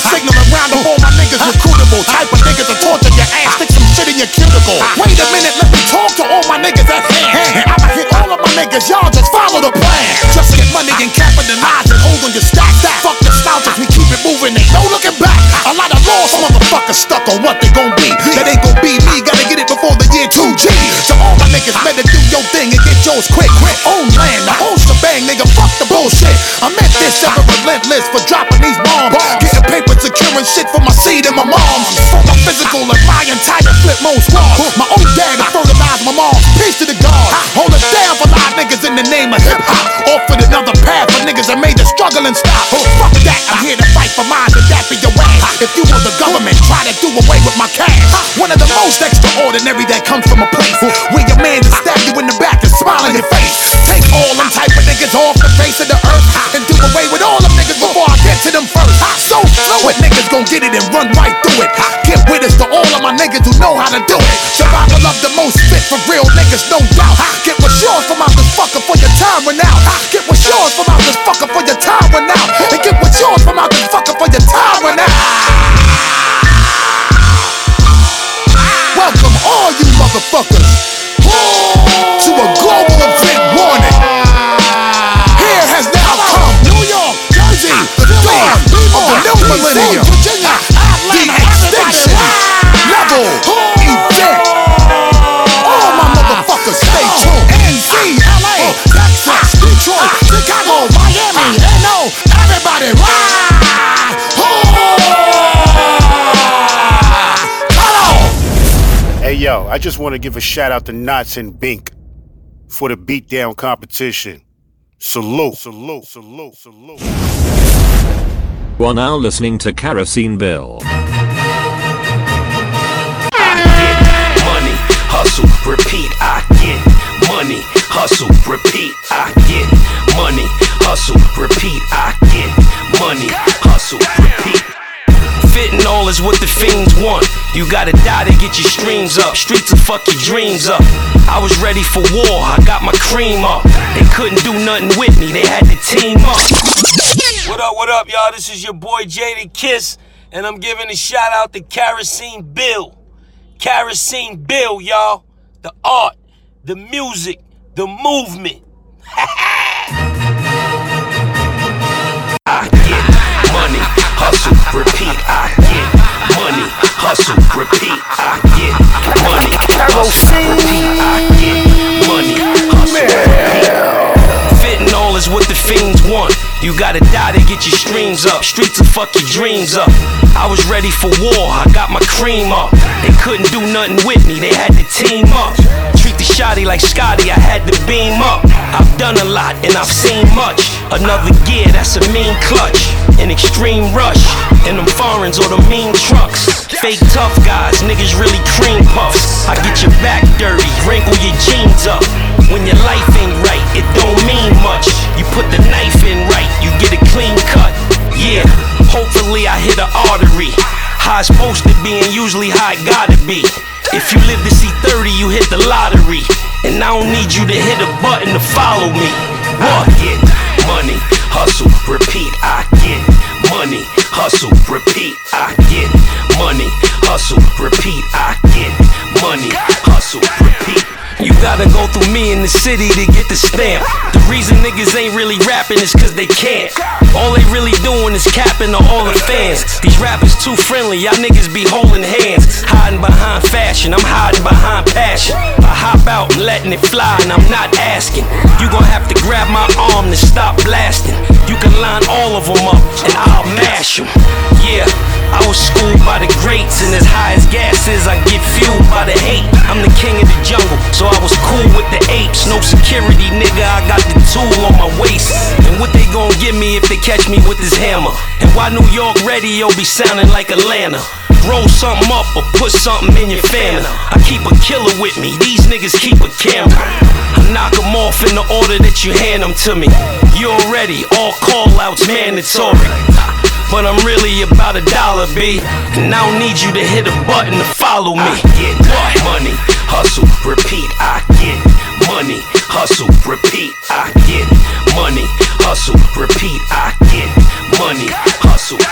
signal and round up all my niggas recruitable. Type of niggas to torture your ass, stick some shit in your cuticle. Wait a minute, let me talk to all my niggas at hand. And I'ma hit all of my niggas, y'all just follow the plan. Just get money and capitalize and hold on your stack. That Fuck the slouches, we keep it moving, ain't no looking back. A lot of lost motherfuckers stuck on what they gon' be. That ain't gon' be me, gotta get it before the year 2G. So all my niggas better do your thing and get yours quick. quick. Own land, the whole shebang, nigga, fuck the bullshit. I'm at this ever relentless for dropping these bombs. Securing shit for my seed and my mom. My physical and my entire flip squad. My own dad to fertilize my mom. Peace to the God. Hold down for live niggas in the name of hip hop. Offered another path for niggas that made the struggle and stop. Fuck that, I'm here to fight for mine and that be your ass. If you want the government, try to do away with my cash. One of the most extraordinary that comes from a place where your man just stab you in the back and smile in your face. Take all them type of niggas off the face of the earth and do away with all them niggas before I get to them fluid niggas gon' get it and run right through it. I get witness to all of my niggas who know how to do it. Survival of the most fit for real niggas, no doubt. I get what's yours from out this fucker for your time run out. I get what's yours from out this fucker for your time run out. And get what's yours from out this fucker I just want to give a shout out to Knots and Bink for the beatdown competition. Salute, salute, salute, salute. You are now listening to Kerosene Bill. money, hustle, repeat, I get money, hustle, repeat, I get money, hustle, repeat, I get money, hustle, repeat. All is what the fiends want. You gotta die to get your streams up. Streets will fuck your dreams up. I was ready for war, I got my cream up. They couldn't do nothing with me, they had to team up. What up, what up, y'all? This is your boy Jadakiss, and I'm giving a shout out to Kerosene Bill. Kerosene Bill, y'all. The art, the music, the movement. repeat. I get money, hustle, repeat. I get money, hustle, repeat. I get money, hustle, repeat. all is what the fiends want. You gotta die to get your streams up. Streets will fuck your dreams up. I was ready for war, I got my cream up. They couldn't do nothing with me, they had to team up. Treat the shotty like Scotty, I had to beam up. I've done a lot and I've seen much. Another gear, that's a mean clutch. An extreme rush. And them foreigns or the mean trucks. Fake tough guys, niggas really cream puffs. I get your back dirty, wrinkle your jeans up. When your life ain't right, it don't mean much. You put the knife in right, you get a clean cut. Yeah, hopefully I hit an artery. How it's supposed to be and usually how it gotta be. If you live to see 30, you hit the lottery. And I don't need you to hit a button to follow me. What? I get money, hustle, repeat. I get money, hustle, repeat. I get money, hustle, repeat. I get money, hustle, repeat. You gotta go through me in the city to get the stamp. The reason niggas ain't really rapping is cause they can't. All they really doing is capping to all the fans. These rappers too friendly, y'all niggas be holding hands. Hiding behind fashion, I'm hiding behind passion. I hop out and letting it fly, and I'm not asking. You gon' have to grab my arm to stop blasting. You can line all of them up, and I'll mash them. Yeah. I was schooled by the greats, and as high as gas is, I get fueled by the hate. I'm the king of the jungle, so I was cool with the apes. No security, nigga, I got the tool on my waist. And what they gon' give me if they catch me with this hammer? And why New York radio be sounding like Atlanta? Roll something up or put something in your family. I keep a killer with me, these niggas keep a camera. I knock them off in the order that you hand them to me. You already, all call outs mandatory. But I'm really about a dollar, B. And I don't need you to hit a button to follow me. I get money, hustle, repeat. I get money, hustle, repeat. I get money, hustle, repeat. I get money, hustle,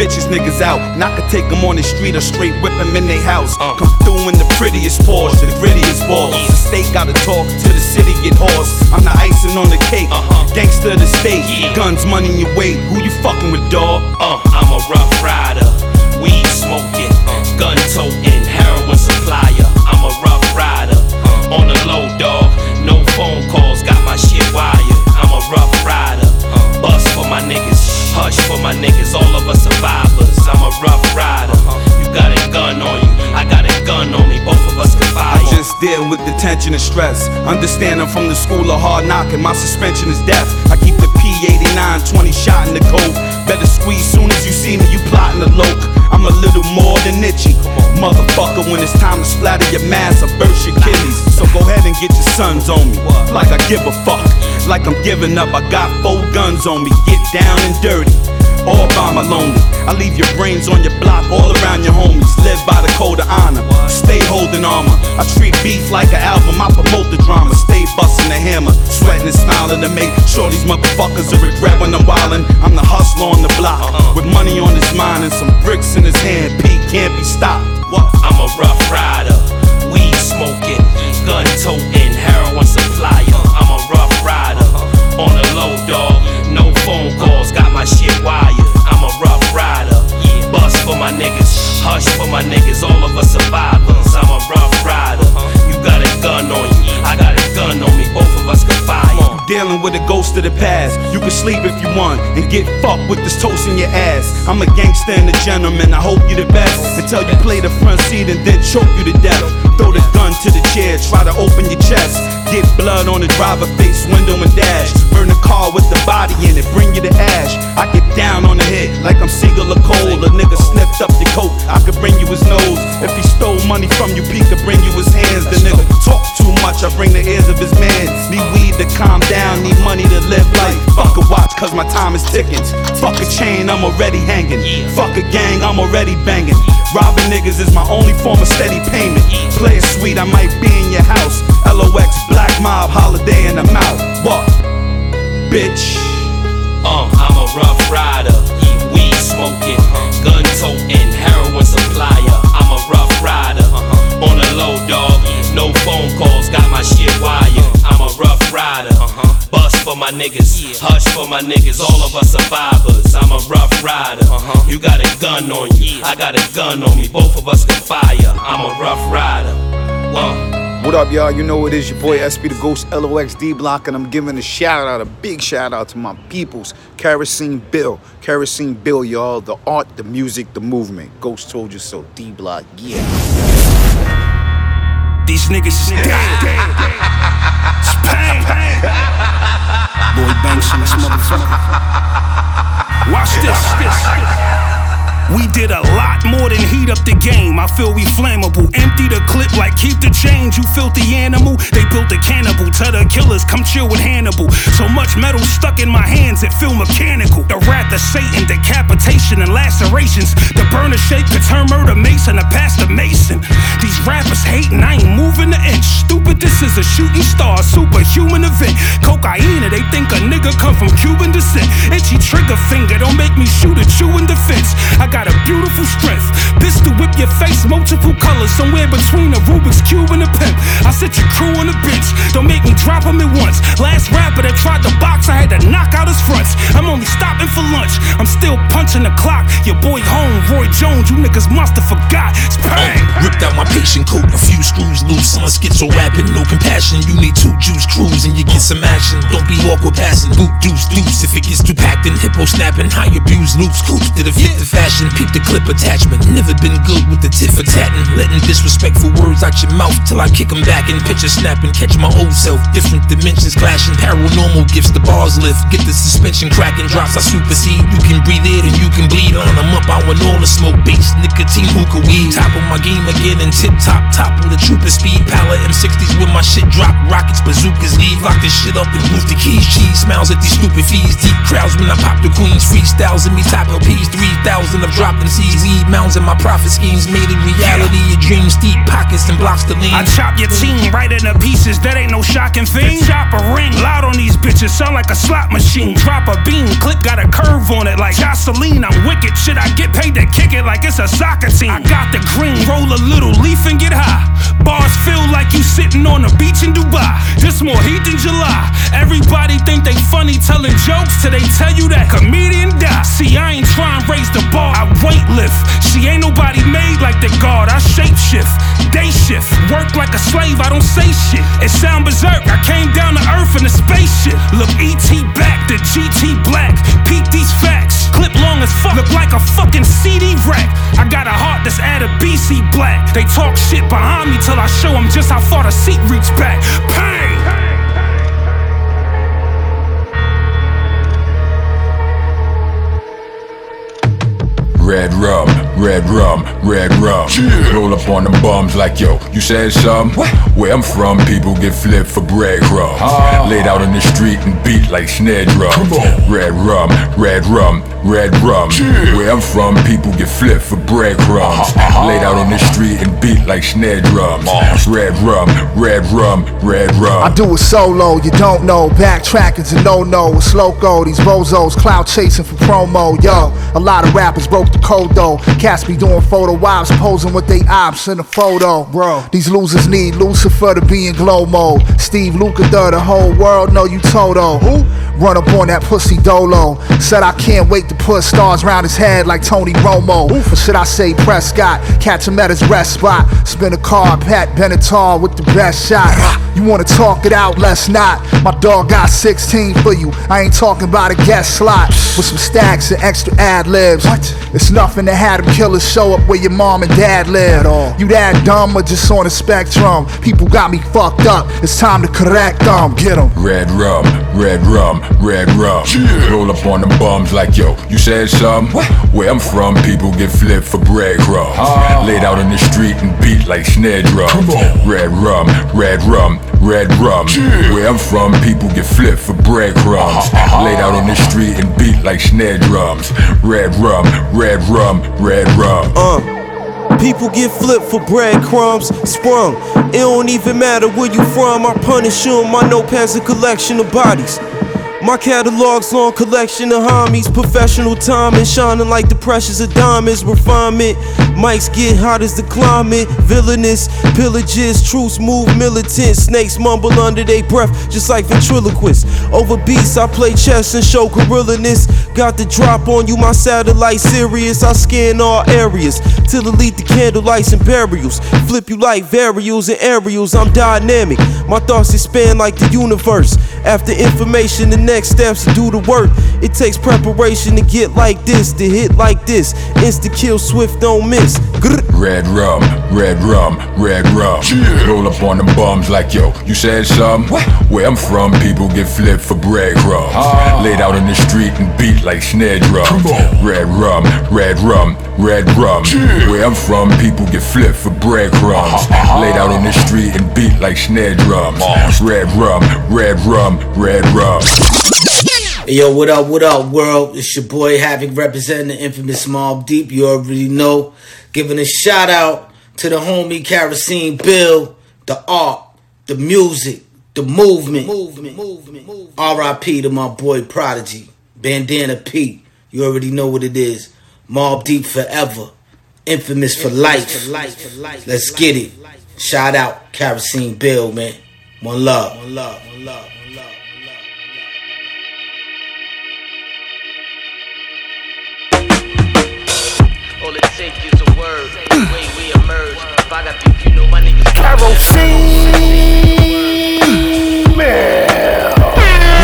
bitches niggas out. And I could take them on the street or straight whip them in their house. Come through in the prettiest Porsche, the grittiest balls. The state gotta talk to the city, get hoarse. I'm the icing on the cake. uh-huh. Gangster of the state, guns, money, your weight. Who you fucking with, dog? Uh, I'm a rough rider, tension and stress. Understand I'm from the school of hard knocking. My suspension is death. I keep the P89 20 shot in the coat. Better squeeze soon as you see me, you plotting the loke. I'm a little more than itchy. Motherfucker, when it's time to splatter your mask, I burst your kidneys. So go ahead and get your sons on me. Like I give a fuck. Like I'm giving up. I got four guns on me. Get down and dirty all by my lonely. I leave your brains on your block, all around your homies. Live by the code of honor, stay holding armor. I treat beef like an album, I promote the drama. Stay busting the hammer, sweating and smiling to make sure these motherfuckers will regret when I'm wildin'. I'm the hustler on the block with money on his mind and some bricks in his hand. Pete can't be stopped. I'm a rough rider, weed smoking, gun toting, heroin supplier. I'm a rough rider, on the low dog, no phone calls, got my shit wired. My niggas, hush for my niggas, all of us survivors. I'm a rough rider, you got a gun on you, I got a gun on me, both of us can fire. Dealing with a ghost of the past. You can sleep if you want and get fucked with this toast in your ass. I'm a gangster and a gentleman. I hope you the best until you play the front seat and then choke you to death. Throw the gun to the chair, try to open your chest. Get blood on the driver face window and dash. Burn the car with the body in it, bring you the ash. I get down on the head like I'm Siegel or Cole. A nigga sniffed up your coat, I could bring you his nose. If he stole money from you, Pete could bring you his hands. The nigga talk too much, I bring the ears of his man. Need weed to calm down, need money to live life. Fuck a watch, cause my time is ticking. Fuck a chain, I'm already hanging. Fuck a gang, I'm already banging. Robbing niggas is my only form of steady payment. Play it sweet, I might be in your house. LOX, Black Mob, Holiday in the mouth. What? Bitch. Uh, I'm a rough rider, weed smoking, gun toting, heroin supplier. I'm a rough rider, uh-huh. on the low dog, no phone calls, got my shit wired. I'm a rough rider, uh-huh. bust for my niggas, hush for my niggas, all of us survivors. I'm a rough rider, uh-huh. you got a gun on you, I got a gun on me, both of us can fire. I'm a rough rider. What up, y'all? You know it is your boy SP the Ghost LOX D Block, and I'm giving a shout out, a big shout out to my peoples, Kerosene Bill, Kerosene Bill, y'all. The art, the music, the movement. Ghost told you so. D Block, yeah. These niggas is dead. It's pain. Boy Banks in this motherfucker. Watch this. We did a lot more than heat up the game. I feel we flammable. Empty the clip like keep the change, you filthy animal. They built a cannibal. Tell the killers, come chill with Hannibal. So much metal stuck in my hands, it feel mechanical. The wrath of Satan, decapitation and lacerations. The burner shape could turn murder mason to pastor mason. These rappers hating, I ain't moving an inch. Stupid, this is a shooting star, superhuman event. Cocaine, they think a nigga come from Cuban descent. Itchy trigger finger, don't make me shoot at you in defense. I got a beautiful strength. Pistol whip your face, multiple colors, somewhere between a Rubik's Cube and a pimp. I set your crew on the bench, don't make me drop him at once. Last rapper that tried to box, I had to knock out his fronts. I'm only stopping for lunch, I'm still punching the clock. Your boy home, Roy Jones, you niggas must have forgot. It's. Ripped out my patient coat, a few screws loose. A schizo rapping, no compassion. You need two juice crews and you get some action. Don't be awkward passing, boot deuce deuce. If it gets too packed and hippo snapping, high abuse loops, coops to the fit the fashion. Peep the clip attachment. Never been good with the tit for tatting. Letting disrespectful words out your mouth till I kick them back and picture snapping. Catch my old self, different dimensions clashing. Paranormal gifts, the bars lift. Get the suspension cracking, drops I supersede. You can breathe it and you can bleed on. I'm up, I want all the smoke base, nicotine, hookah weed. Top of my game again and tip top, top with a trooper speed. Pallet M60s with my shit drop. Rockets, bazookas, leave. Lock this shit up and move the keys. Cheese smiles at these stupid fees. Deep crowds when I pop the queens. Freestyles in me, top LPs. 3,000 of dropping seeds. Weed mounds and my profit schemes made it reality. Your dreams deep pockets and blocks to lean. I chop your team right into pieces, that ain't no shocking thing. Chop a ring, loud on these bitches, sound like a slot machine. Drop a beam, clip got a curve on it like Jocelyn. I'm wicked, shit, I get paid to kick it like it's a soccer team. I got the green, roll a little leaf and get high. Bars feel like you sitting on a beach in Dubai. This more heat than July. Everybody think they funny telling jokes till they tell you that comedian die. See, I ain't trying to raise the bar, I weight lift. She ain't nobody made like the guard. I shape shift, day shift, work like a slave. I don't say shit. It sound berserk. I came down to earth in a spaceship. Look, ET back, the GT black. Peep these facts. Clip long as fuck, look like a fucking CD rack. I got a heart that's at a BC black. They talk shit behind me till I show them just how far the seat reached back. Pain. Red rum, red rum, red rum. Roll up on them bums like yo, you said some? Where I'm from, people get flipped for breadcrumbs. Laid out in the street and beat like snare drums. Red rum, red rum, red rum. Where I'm from, people get flipped for breadcrumbs. Laid out on the street and beat like snare drums. Red rum, red rum, red rum. I do it solo, you don't know. Backtracking's a no no. It's loco, these bozos, cloud chasing for promo. Yo, a lot of rappers broke the code though. Cats be doing photo ops, posing with they ops in a photo. Bro, these losers need Lucifer to be in glow mode. Steve Lukather, the whole world know you Toto. Who? Run up on that pussy dolo. Said I can't wait to put stars round his head like Tony Romo. Or should I say Prescott? Catch him at his rest spot. Spin a car, Pat Benatar with the best shot. You wanna talk it out? Let's not. My dog got 16 for you. I ain't talking about a guest slot with some stacks and extra ad libs. What? It's nothing to have killers show up where your mom and dad live. You that dumb or just on the spectrum? People got me fucked up. It's time to correct them. Get them. Red rum, red rum, red rum. Yeah. Roll up on them bums like yo, you said some? Where I'm from, people get flipped for breadcrumbs. Ah. Laid out in the street and beat like snare drums. Come on. Red rum, red rum, red rum. Yeah. Where I'm from, people get flipped for breadcrumbs. Uh-huh. Laid out in the street and beat like snare drums. Red rum, red rum, red Uh, people get flipped for breadcrumbs, sprung. It don't even matter where you from. I punish you. My notepad's a collection of bodies. My catalog's long collection of homies, professional time and shining like the precious of diamonds. Refinement, mics get hot as the climate. Villainous, pillages, truths move militant. Snakes mumble under their breath, just like ventriloquists. Over beats, I play chess and show gorillaness. Got the drop on you, my satellite serious. I scan all areas to delete the candlelights and burials. Flip you like varials and aerials. I'm dynamic, my thoughts expand like the universe. After information, the next steps to do the work. It takes preparation to get like this, to hit like this. Insta kill, swift, don't miss. Grr. Red rum, red rum, red rum. Roll up on the bums like yo, you said some? Where I'm from, people get flipped for breadcrumbs. Laid out in the street and beat like snare drums. Red rum, red rum, red rum. Where I'm from, people get flipped for breadcrumbs. Laid out in the street and beat like snare drums. Red rum, red rum, red rum. Yo, what up, what up, world? It's your boy Havoc representing the infamous Mobb Deep. You already know. Giving a shout out to the homie Kerosene Bill, the art, the music, the movement. Movement. RIP to my boy Prodigy, Bandana Pete. You already know what it is. Mobb Deep forever. Infamous for life. Let's get it. Shout out Kerosene Bill, man. One love. One love. One love. Word. The way we emerge. If I got beef, you know my niggas. Who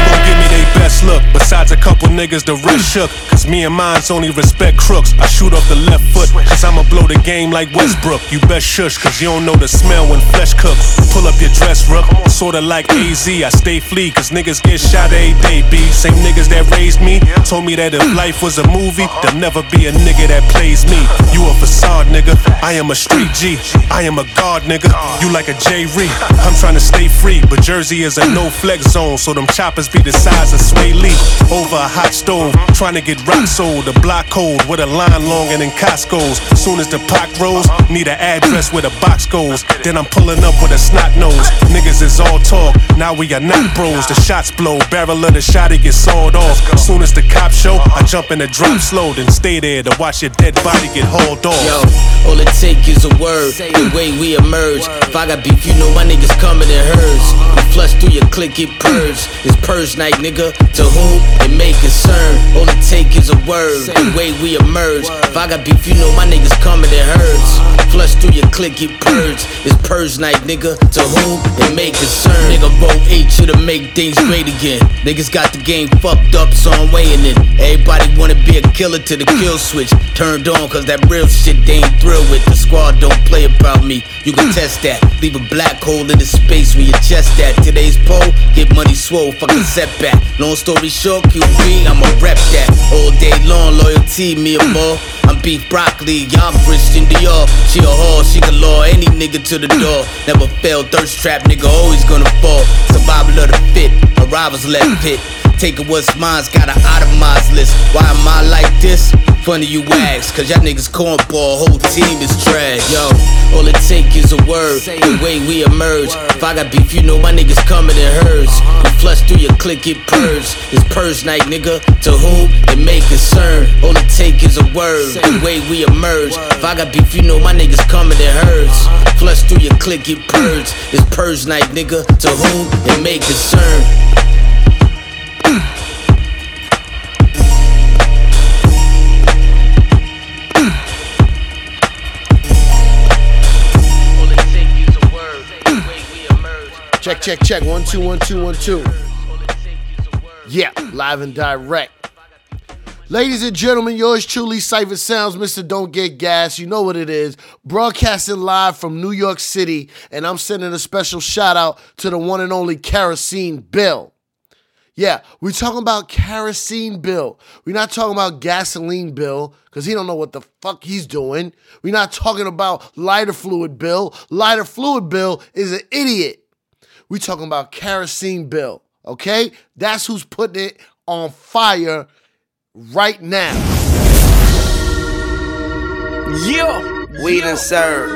gon' give me they best look? Besides a couple niggas, the rest shook. Me and mine's only respect crooks. I shoot off the left foot, cause I'ma blow the game like Westbrook. You best shush, cause you don't know the smell when flesh cook. Pull up your dress, rook. Sorta like AZ, I stay flee, cause niggas get shot every day, B. Same niggas that raised me told me that if life was a movie, there'll never be a nigga that plays me. You a facade, nigga. I am a street G. I am a guard, nigga. You like a J. Ree. I'm trying to stay free, but Jersey is a no flex zone, so them choppers be the size of Swae Lee. A hot stove, trying to get rock sold. The block cold with a line longer than Costco's. Soon as the Pac rolls, need an address where the box goes. Then I'm pulling up with a snot nose. Niggas is all talk, now we are not bros. The shots blow, barrel of the shot, it gets sawed off. Soon as the cops show, I jump in the drop slow, then stay there to watch your dead body get hauled off. Yo, all it take is a word. The way we emerge. If I got beef, you know my niggas coming in herds. Flush through your click, get purged. It's purge night, nigga. To whom it may concern. All it take is a word. The way we emerge. If I got beef, you know my niggas coming in herds. Flush through your click, get purged. It's purge night, nigga. To whom it may concern. Nigga, vote H to make things great again. Niggas got the game fucked up, so I'm weighing it. Everybody wanna be a killer to the kill switch. Turned on, cause that real shit they ain't thrilled with. The squad don't play about me. You can test that. Leave a black hole in the space where your chest at. Today's poll, get money swole, fucking setback. Long story short, QB, I'ma rep that. All day long, loyalty, me a more. I'm beef broccoli, y'all Christian Dior. She a whore, she can lure any nigga to the door. Never fail, thirst trap, nigga always gonna fall. Survival of the fit, arrivals left pit. Taking what's mine's got an itemized list. Why am I like this? Funny you ask, cause y'all niggas cornball, whole team is trash. Yo, all it take is a word, the way we emerge. If I got beef, you know my niggas coming in herds. You flush through your click, get purged. It's purge night, nigga. To whom it may concern. All it take is a word, the way we emerge. If I got beef, you know my niggas coming in herds. Flush through your click, get purged. It's purge night, nigga. To whom it may concern. Check, check, check. One, two, one, two, one, two. Yeah, live and direct. Ladies and gentlemen, yours truly, Cipha Sounds, Mr. Don't Get Gas. You know what it is. Broadcasting live from New York City, and I'm sending a special shout out to the one and only Kerosene Bill. Yeah, we're talking about kerosene bill. We're not talking about gasoline bill because he don't know what the fuck he's doing. We're not talking about lighter fluid bill. Lighter fluid bill is an idiot. We're talking about kerosene bill. Okay, that's who's putting it on fire right now. Yeah, we done serve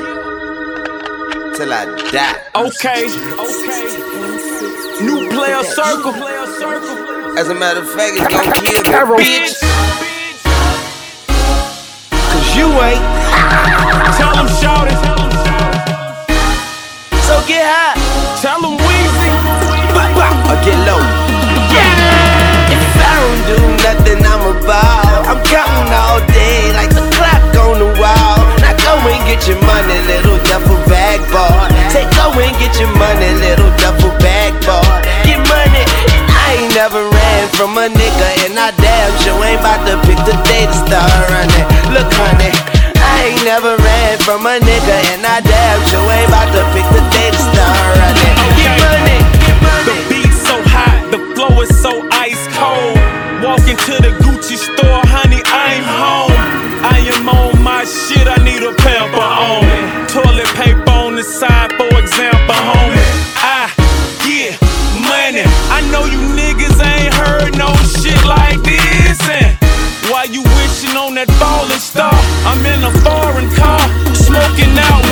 till I die. Okay, okay. New player circle. As a matter of fact, it's gonna kill me, bitch. Cause you ain't. Tell them shout it. So get high. Tell them Weezy. Bop, bop, or get low. Yeah. If I don't do nothing, I'm a ball. I'm counting all day like the clock on the wall. Now go and get your money, little duffel bag boy. Say go and get your money, little duffel bag boy. Never ran from a nigga, and I damn sure ain't about to pick the day to start running. Look, honey. I ain't never ran from a nigga, and I damn sure ain't about to pick the day to start running. Oh, get money, get money. The beat's so hot, the flow is so ice cold. Walking to the Gucci store, honey, I'm home. I am on my shit, I need a pamper on me. Toilet paper on the side, for example, homie. I get money. I know you niggas like this. And while you wishing on that falling star, I'm in a foreign car, smoking out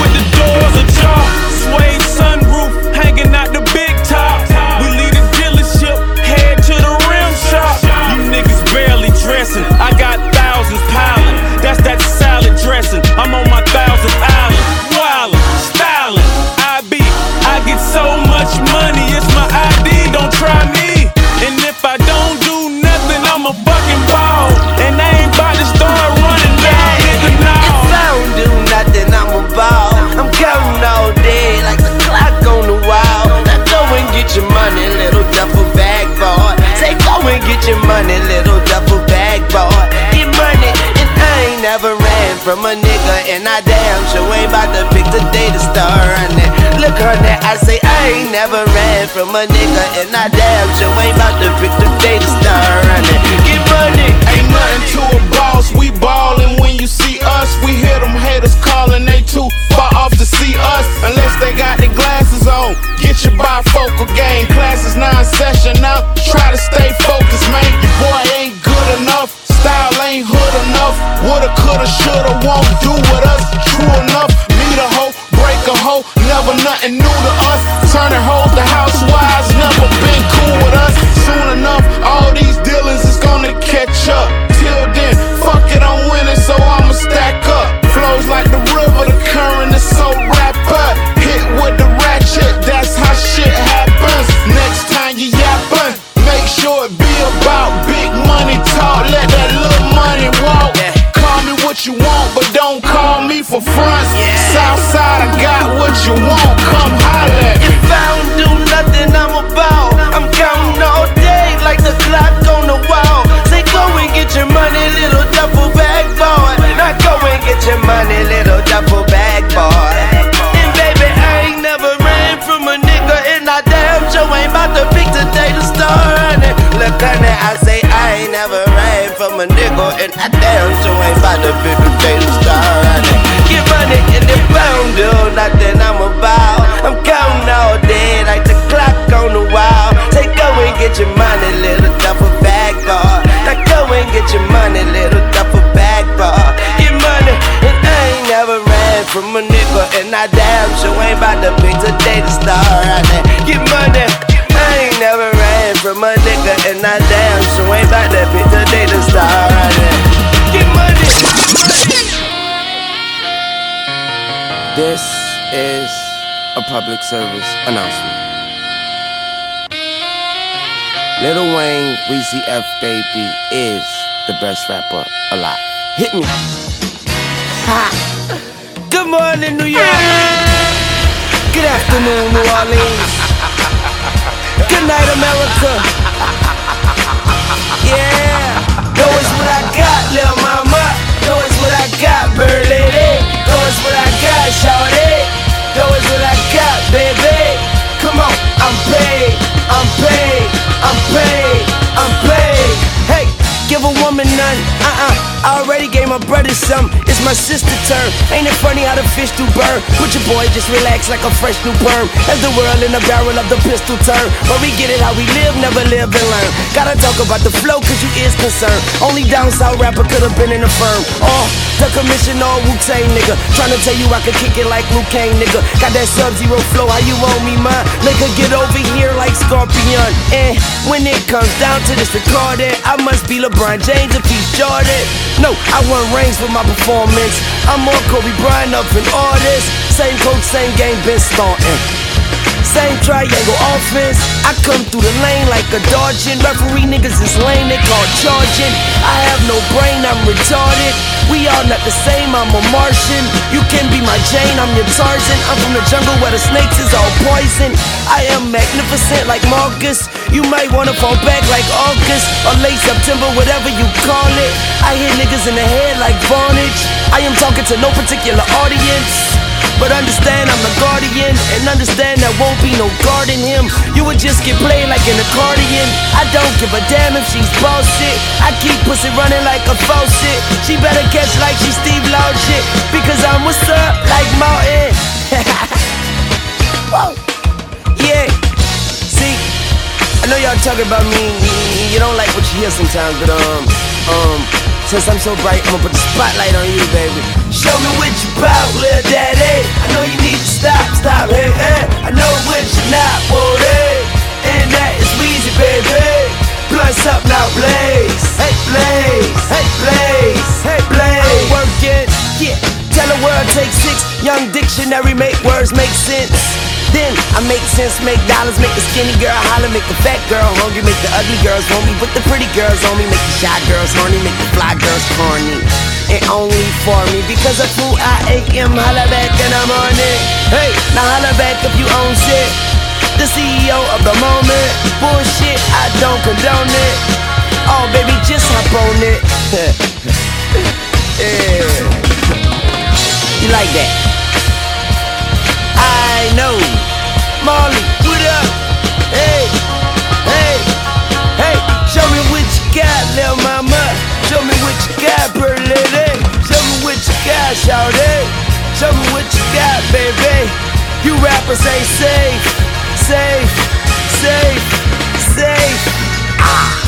money, little duffel bag boy. Get money, and I ain't never ran from a nigga, and I damn sure ain't about to pick the day to start running. Look honey, I say I ain't never ran from a nigga, and I damn sure ain't about to pick the day to start running. Get money, Ain't nothing to a boss, we us. We hear them haters calling, they too far off to see us. Unless they got their glasses on. Get your bifocal game, classes nine session up. Try to stay focused, man. Your boy ain't good enough. Style ain't hood enough. Woulda, coulda, shoulda, won't do with us. True enough, meet a hoe, break a hoe. Never nothing new to us. Turning hoes to housewives, never been cool with us. Soon enough, all for fronts. Yeah. Southside, I got what you want. Come holler. Service announcement. Lil Wayne, Weezy F Baby is the best rapper alive. Hit me. Ha. Good morning, New York. Good afternoon, New Orleans. Good night, America. Yeah. Know it's what I got, little mama. Know it's what I got, bird lady. Know it's what I got, shawty. Know it's what I got, baby. Come on, I'm paid. I'm paid. I'm paid. I'm paid. Give a woman none. Uh-uh. I already gave my brother some. It's my sister turn. Ain't it funny how the fish do burn? Put your boy just relax like a fresh new perm. As the world in the barrel of the pistol turn. But we get it how we live, never live and learn. Gotta talk about the flow, cause you is concerned. Only down south rapper could have been in the firm. Oh, the commission all Wu Tang nigga. Tryna tell you I can kick it like Liu Kang nigga. Got that sub zero flow, how you owe me mine? Nigga, get over here like Scorpion. And when it comes down to this recording, I must be LeBron James if he's Jordan. No, I won rings for my performance. I'm more Kobe Bryant up all this. Same coach, same game, been starting. Same triangle offense. I come through the lane like a dodging. Referee niggas is lame, they call charging. I have no brain, I'm retarded. We all not the same, I'm a Martian. You can be my Jane, I'm your Tarzan. I'm from the jungle where the snakes is all poison. I am magnificent like Marcus. You might wanna fall back like August or late September, whatever you call it. I hit niggas in the head like Varnage. I am talking to no particular audience. But understand I'm the guardian, and understand there won't be no guarding him. You would just get played like an accordion. I don't give a damn if she's bullshit. I keep pussy running like a faucet. She better catch like she Steve Loud shit, because I'm what's up like Martin. Whoa. Yeah. See, I know y'all talking about me. You don't like what you hear sometimes, but um, um. Since I'm so bright, I'ma put the spotlight on you, baby. Show me what you bout, little daddy. I know you need to stop, stop, hey, hey. I know what you're not, boy, hey. And that is Weezy, baby. Blunts up now, blaze. Hey, blaze. Hey, blaze. Hey, blaze. I'm working, yeah. Tell the world take six. Young dictionary make words make sense. Then I make sense, make dollars, make the skinny girl holler, make the fat girl hungry, make the ugly girls want me, put the pretty girls on me, make the shy girls horny, make the fly girls corny. And only for me because of who I am. Holla back and I'm on it. Hey, now holla back if you own shit. The CEO of the moment. Bullshit, I don't condone it. Oh, baby, just hop on it. you got, shout it. Show me what you got, baby. You rappers ain't safe, safe, safe, safe. Ah.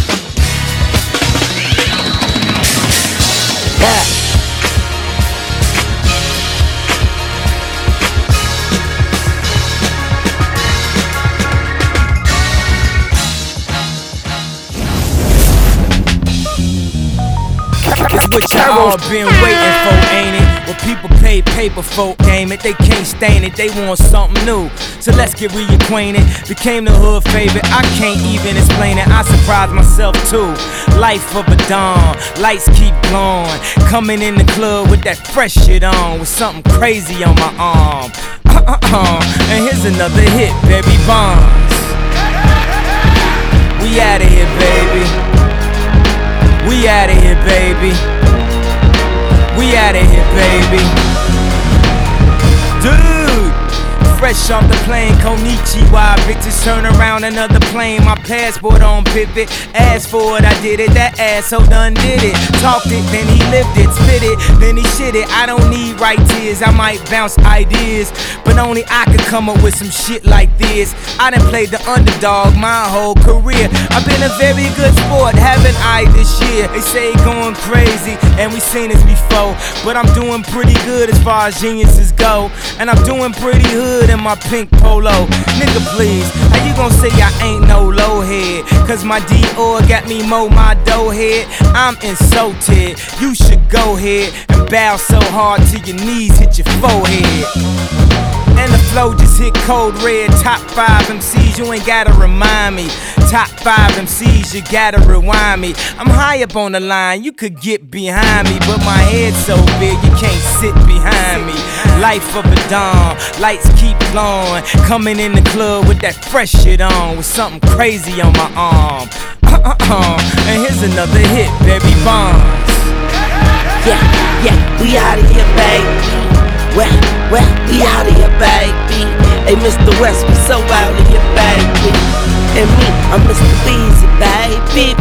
Yeah. What y'all been waiting for, people pay paper for, game it. They can't stain it, they want something new. So let's get reacquainted. Became the hood favorite, I can't even explain it. I surprised myself too. Life of a dawn, lights keep glowing. Coming in the club with that fresh shit on, with something crazy on my arm. Uh -uh -uh. And here's another hit, baby Bonds. We outta here, baby. We outta here, baby. We outta here, baby. Dude, fresh off the plane, Konichiwa. Bitches turn around another plane. My passport on pivot. Asked for it, I did it. That asshole done did it. Talked it, then he lived it. Spit it, then he shit it. I don't need right tears. I might bounce ideas, but only I could come up with some shit like this. I done played the underdog my whole career. I've been a very good sport, haven't I, this year? They say going crazy, and we seen this before. But I'm doing pretty good as far as geniuses go. And I'm doing pretty hood in my pink polo. Nigga, please, how you gonna say I ain't no low head? Cause my Dior got me mow my dough head. I'm insulted. You should go ahead and bow so hard till your knees hit your forehead. And the flow just hit cold red. Top five MCs, you ain't gotta remind me. Top five MCs, you gotta rewind me. I'm high up on the line, you could get behind me. But my head's so big, you can't sit behind me. Life of a dawn, lights keep glowing. Coming in the club with that fresh shit on, with something crazy on my arm. and here's another hit, Barry Bonds. Yeah, yeah, we out of here, baby. Well, well, we out of here, baby. Hey, Mr. West, we so out of here, baby. And me, I'm Mr. Weezy, baby.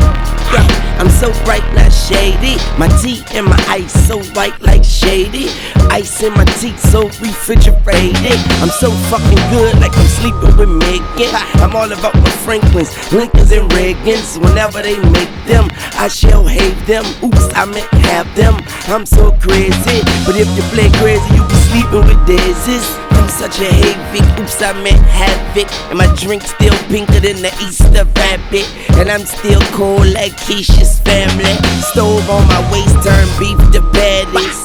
Yeah, I'm so bright, not shady. My tea and my ice so white like shady. Ice in my teeth so refrigerated. I'm so fucking good, like I'm sleeping with Megan. I'm all about my Franklins, Lincolns, and Reagans. Whenever they make them, I shall hate them. Oops, I meant have them. I'm so crazy, but if you play crazy, you be sleeping with daisies. Such a havoc, oops, I meant havoc. And my drink still pinker than the Easter rabbit. And I'm still cool like Keisha's family. Stove on my waist, turn beef to patties.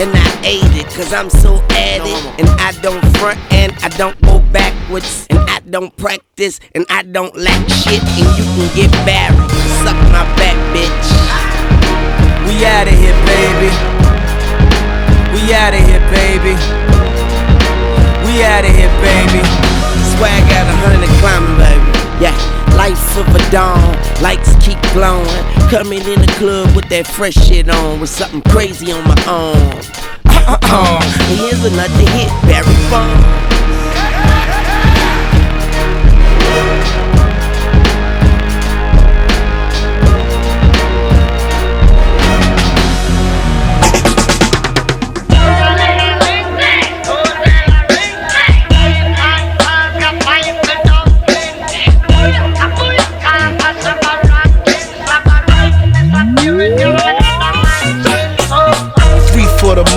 And I ate it, cause I'm so it. And I don't front and I don't go backwards. And I don't practice and I don't lack shit. And you can get buried. Suck my back, bitch. We outta here, baby. We outta here, baby. We outta here, baby. Swag out a hundred climbing, baby. Yeah, life of a dawn, lights keep glowing. Coming in the club with that fresh shit on, with something crazy on my arm. and here's another hit, Barry Bonds.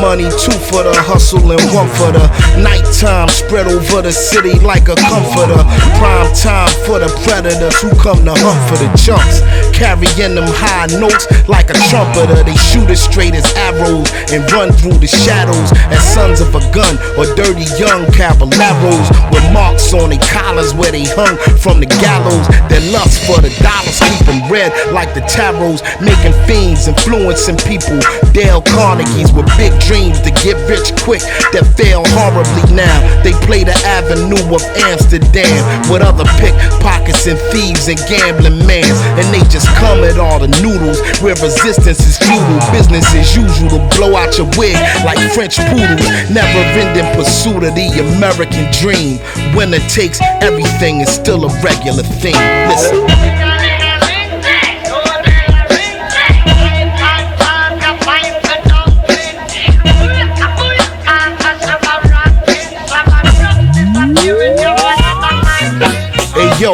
Money, two for the hustle, and one for the nighttime. Spread over the city like a comforter. Prime time for the predators who come to hunt for the chunks. Carrying them high notes like a trumpeter. They shoot as straight as arrows and run through the shadows as sons of a gun or dirty young caballeros with marks on their collars where they hung from the gallows. Their lust for the dollars keep them red like the tarots, making fiends, influencing people. Dale Carnegie's with big dreams to get rich quick that fail horribly now. They play the avenue of Amsterdam with other pickpockets and thieves and gambling mans, and they just come at all the noodles where resistance is futile. Business as usual to blow out your wig like French poodles. Never ending pursuit of the American dream. Winner takes everything is still a regular thing. Listen. Yo,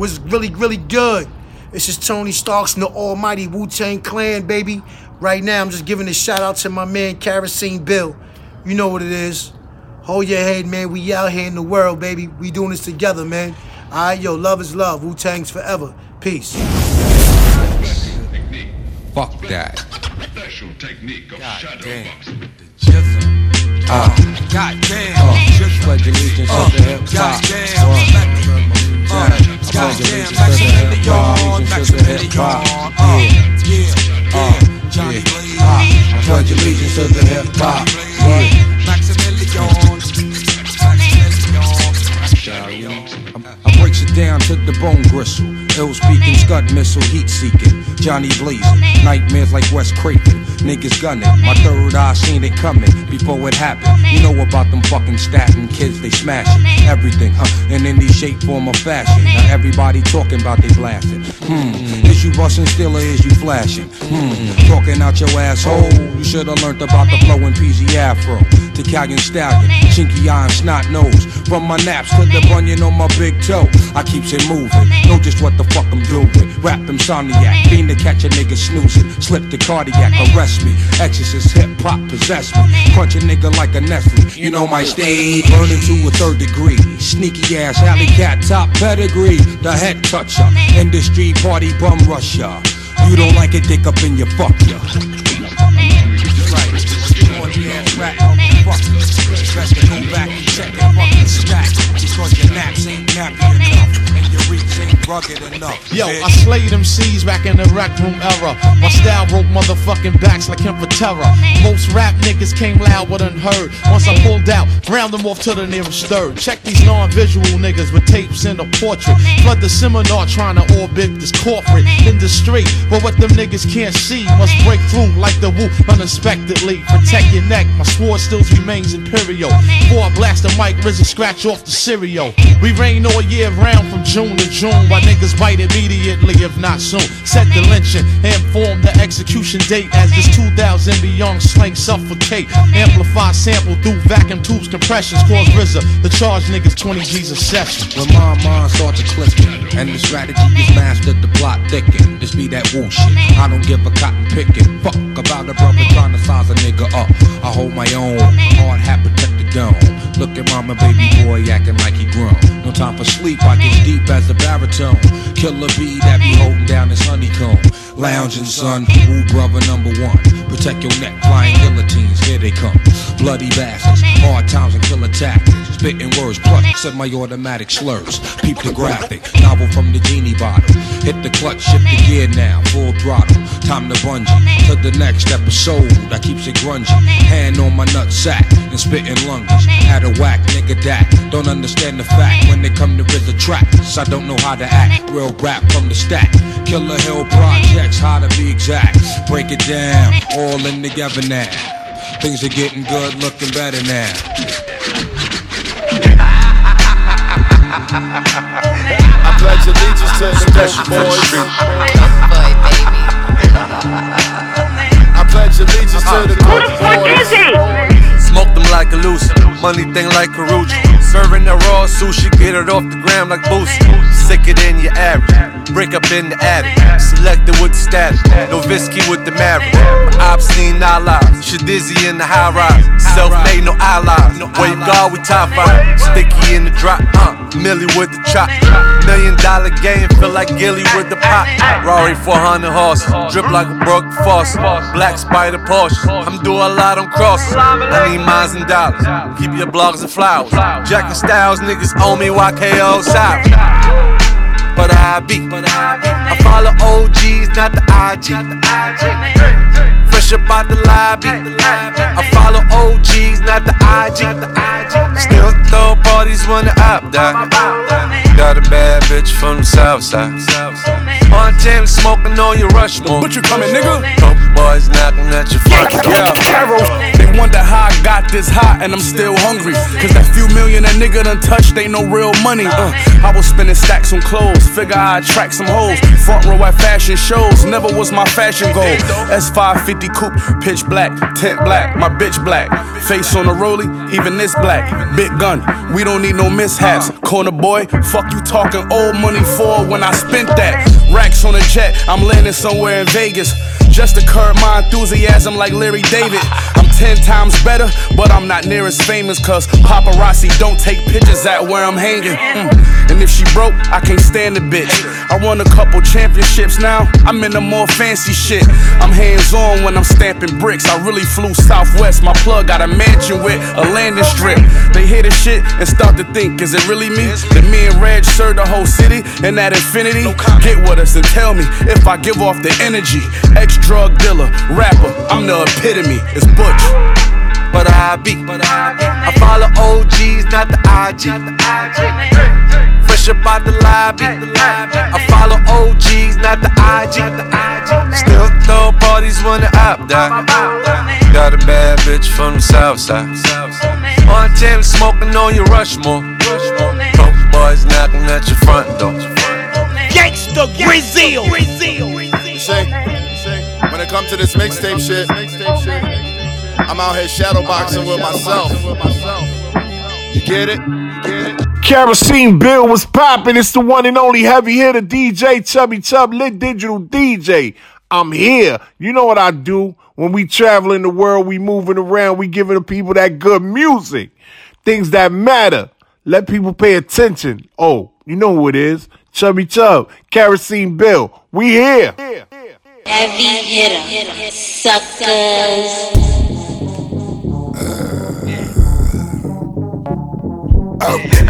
Really, really good. This is Tony Starks and the almighty Wu Tang Clan, baby. Right now, I'm just giving a shout out to my man Kerosene Bill. You know what it is. Hold your head, man. We out here in the world, baby. We doing this together, man. All right, yo, love is love. Wu Tang's forever. Peace. Fuck that. God damn. Uh, God damn. uh, just pledge allegiance to the hip hop. Goddamn. Uh, pledge allegiance to the hip hop. Allegiance to the hip hop. Yeah. Uh, yeah. Uh, pledge allegiance to the hip hop. Breaks it down to the bone gristle. Ill speaking, scud missile, heat seeking. Johnny blazing, nightmares like Wes Craven. Niggas gunning, my third eye seen it coming before it happened. You know about them fucking Staten kids, they smashing everything, huh? In any shape, form, or fashion. Now everybody talking about they blasting. Hmm, you busting still is you flashing? Hmm, talking out your asshole. You should've learned about the flowing PZ Afro. To Italian stallion, chinky eye and snot nose. From my naps to the bunion on my big toe. I keeps it moving, know just what the fuck I'm doing. Rap insomniac, fiend to catch a nigga snoozing. Slip the cardiac, arrest me. Exorcist hip hop possess me. Crunch a nigga like a Nestle. You know my stage, burning to a third degree. Sneaky ass alley cat top pedigree. The head toucher, industry party bum rusher. You don't like it, dick up in your fuck ya. Right. Corny ass rat, motherfucker. Best to back and check that fucking stack. Because your naps ain't nappy enough. Rugged enough. Yo, bitch. I slayed MCs back in the rec room era. My style broke motherfucking backs like him for terror. Most rap niggas came loud but unheard. Once I pulled out, round them off to the nearest third. Check these non-visual niggas with tapes and a portrait. Flood the seminar trying to orbit this corporate industry. But what them niggas can't see must break through like the Wu unexpectedly. Protect your neck, my sword still remains imperial. Before I blast the mic, RZA scratch off the cereal. We rain all year round from June to June. While niggas bite immediately, if not soon. Set the lynching inform the execution date as this 2000 beyond slang suffocate. Amplify sample through vacuum tubes, compressions. Cause RZA, the charge niggas 20 G's a session. When my mind starts to clicking And the strategy is mastered, the plot thicken This be that Wu shit. I don't give a cotton picking. Fuck about a brother trying to size a nigga up. I hold my own. Hard hat protect the Look at mama baby boy acting like he grown. No time for sleep, I get deep as a baritone. Killer bee that be holding down his honeycomb. Lounging son, Wu brother number one? Protect your neck, flying guillotines, here they come. Bloody bastards, hard times and killer tactics Spitting words, plus semi-automatic slurs. Peep the graphic, novel from the genie bottle. Hit the clutch, shift the gear now, full throttle. Time to bungee, to the next episode. I keeps it grungy, hand on my nut sack And spitting lunges, had a whack nigga that Don't understand the fact, when they come to RZA tracks I don't know how to act, real rap from the stack. Killer Hill projects, how to be exact. Break it down, all in together now. Things are getting good, looking better now I pledge allegiance to the Coke Boys. I pledge allegiance to the Coke Boys. Smoke them like a loose, money thing like Karuchi. Serving the raw sushi, get it off the ground like boost. Boosie. Sicker than your average, break up in the attic. Selected with the status, no Visky with the marriage. Obscene allies, Shadizzy in the high rise. Self made, no allies. Wave guard, we top five. Sticky in the drop, uh, Millie with the chop. Million dollar game, feel like Gilly with the pop. Rari 400 horses, drip like a broke faucet. Black spider Porsche, I'm doing a lot on crosses. I need mines and dollars, keep your blogs and flowers. Jack and Styles, niggas owe me YKO South. But I be, I follow OGs, not the IG. Fresh up out the lobby. I follow OGs, not the IG. Still throw parties when the up die. Got a bad bitch from the south side. Montana smoking on your Rushmore. What you coming, nigga? Coke boys knocking at your front door. Carol, they wonder how I got this hot and I'm still hungry. Cause that few million that nigga done touched ain't no real money. Uh, I was spending stacks on clothes, figure I'd track some hoes. Front row at fashion shows, never was my fashion goal. S550 coupe, pitch black, tent black, my bitch black. Face on the rollie, even this black. Big gun, we don't need no mishaps. Corner boy, fuck you talking old money for when I spent that. Racks on a jet, I'm landing somewhere in Vegas. Just to curb my enthusiasm like Larry David. I'm ten times better, but I'm not near as famous cause paparazzi don't take pictures at where I'm hanging. Mm. And if she broke, I can't stand the bitch. I won a couple championships now, I'm in the more fancy shit. I'm hands on when I'm stamping bricks. I really flew southwest, my plug got a mansion with a landing strip. They hear the shit and start to think, is it really me? That me and Reg serve the whole city in that infinity? Get with us and tell me if I give off the energy. Ex drug dealer, rapper, I'm the epitome. It's Butch. But I be, I follow OGs, not the IG. Fresh up out the lobby. I follow OGs, not the IG. Still throw parties when the app die. Got a bad bitch from the south side. On Tim smoking on your Rushmore. Broke boys knocking at your front door. Gangsta Brazil. Shay, when it comes to this mixtape shit, I'm out here shadowboxing with myself. You get it? You get it? Kerosene Bill was popping. It's the one and only heavy hitter DJ Chubby Chub, lit digital DJ. I'm here. You know what I do. When we travel in the world, we moving around, we giving the people that good music. Things that matter. Let people pay attention. Oh, you know who it is. Chubby Chub, Kerosene Bill. We here. Heavy hitter, suckers. I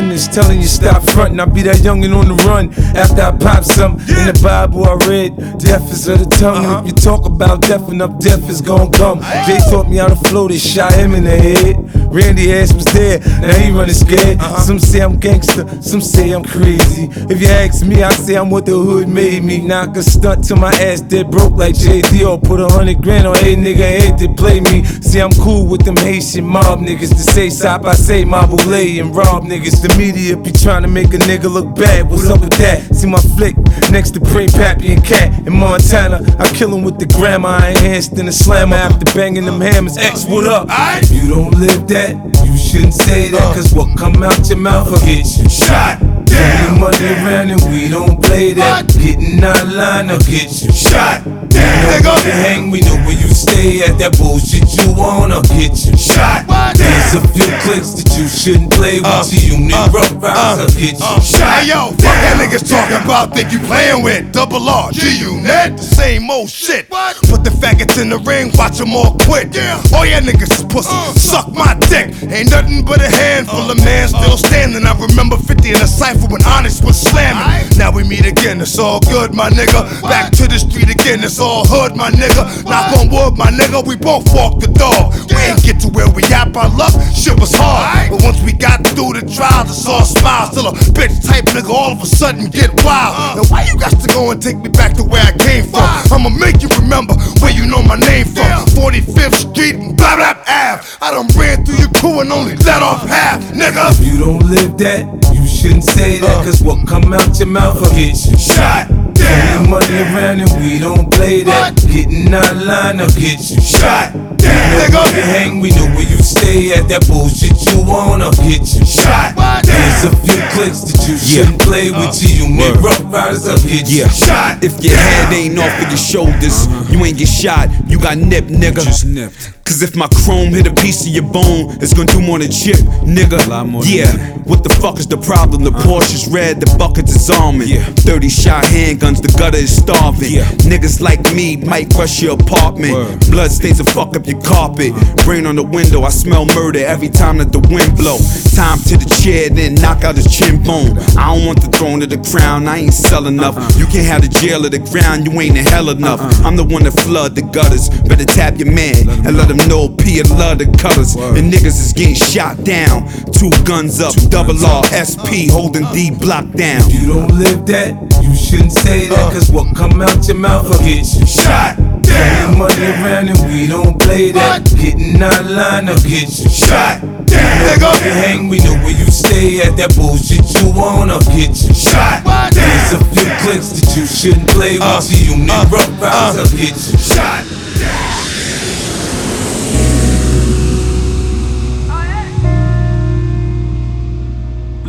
that gun that's telling you stop frontin'. I be that youngin' on the run after I pop something. In the Bible I read, death is of the tongue. And if you talk about death enough, death is gon' come. Jay taught me how to flow, they shot him in the head. Randy ass was there, now he running scared. Uh-huh. Some say I'm gangster, some say I'm crazy. If you ask me, I say I'm what the hood made me. Knock a stunt till my ass dead broke like JD or put a hundred grand on a nigga head to play me. See, I'm cool with them Haitian mob niggas to say stop, I say my boule and rob niggas. The media be trying to make a nigga look bad. What's up with that? See my flick next to Pray Pappy and Cat in Montana. I kill him with the grandma, I enhanced in a slammer after banging them hammers. X, what up? If you don't live that, you shouldn't say that. Uh. Cause what come out your mouth will get you shot. Down. money around and we don't play that. Getting out of line, I'll get you shot. Down. Nigga. You hang, we know where you stay at. That bullshit you want, I'll get you shot. There's a few clicks that you shouldn't play with. Uh, See you unit uh, rough uh, riders, I'll get you shot. Hey yo, fuck that niggas talking about think you playing with double R, G unit, the same old shit. Put the faggots in the ring, watch them all quit. All ya niggas is pussy, suck my dick. Ain't nothing but a handful of man still standing. I remember 50 in a cipher when Honest was slamming. Now we meet again, it's all good, my nigga. Back to the street again, it's all hood, my nigga. Knock on wood, my nigga, we both walk the dog. We ain't get to where we at by luck, shit was hard. But once we got through the trial, it's all smiles. Still a bitch type nigga, all of a sudden get wild. Now why you got to go and take me back to where I came from? I'ma make you remember where you know my name from. 45th Street and blah blah Ave. I done ran through your crew and only let off half, nigga. If you don't live that, you shouldn't say that. Uh. Cause what come out your mouth will get you shot. Down. money around and we don't play that. Getting out of line, I'll get you shot. Down. Nigga. You hang, we know where you stay at. That bullshit you want, I'll get you shot. There's a few clicks that you shouldn't play uh, with. You unit Ruff Ryders, I'll get you shot. If your head ain't off of your shoulders, uh-huh. you ain't get shot. You got nipped, nigga. Just nipped. Cause if my chrome hit a piece of your bone, it's gonna do more than chip, nigga. yeah. What the fuck is the problem? The Porsche's red, the buckets is almond. 30 shot handguns, the gutter is starving. Niggas like me might rush your apartment. Blood stains will fuck up your carpet. Rain on the window, I smell murder every time that the wind blow. Time to the chair, then knock out his chin bone. I don't want the throne or the crown, I ain't selling enough. You can't have the jail or the ground, you ain't in hell enough. I'm the one that flood the gutters. Better tap your man and let him getting OP and love the colors. And niggas is getting shot down. Two guns up, double R, SP holding D block down. You don't live that, you shouldn't say that, uh. cause what come out your mouth will get you shot. Down. money around and we don't play that. Getting out of line will get you shot. Down. Nigga. You hang, we know where you stay at. That bullshit you wanna get you shot. There's a few clicks that you shouldn't play with. Uh. So you need uh. rough rounds, will get you shot.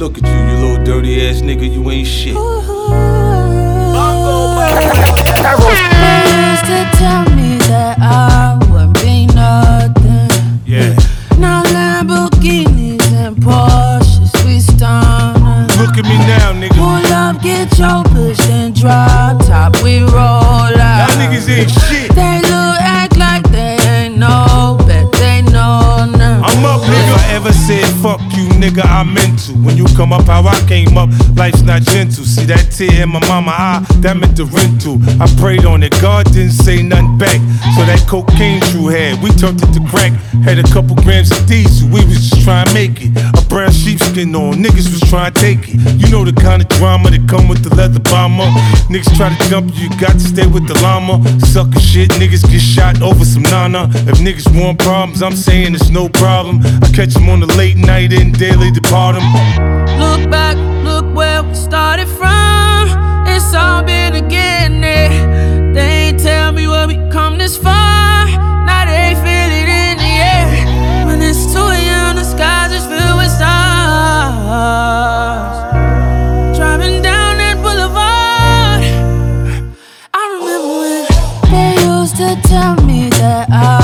Look at you, you little dirty ass nigga, you ain't shit. used to tell me that I would be nothing. Yeah. Now Lamborghinis and Porsches we stunning. Look at me now, nigga. Pull up, get your push and drop top, we roll out. Y'all niggas ain't shit. Nigga, I meant to. When you come up how I came up, life's not gentle. See that tear in my mama eye, that meant the rental. I prayed on it, God didn't say nothing back. So that cocaine True had, we turned it to crack. Had a couple grams of diesel, we was just trying to make it. A brown sheepskin on, niggas was trying to take it. You know the kind of drama that come with the leather bomber. Niggas try to jump you, you got to stay with the llama. Sucker shit, niggas get shot over some nana. If niggas want problems, I'm saying it's no problem. I catch them on the late night and depart 'em. Look back, look where we started from. It's all been a beginning. They ain't tell me where we come this far. Now they feel it in the air. When it's too young, the skies is filled with stars. Driving down that boulevard. I remember when they used to tell me that I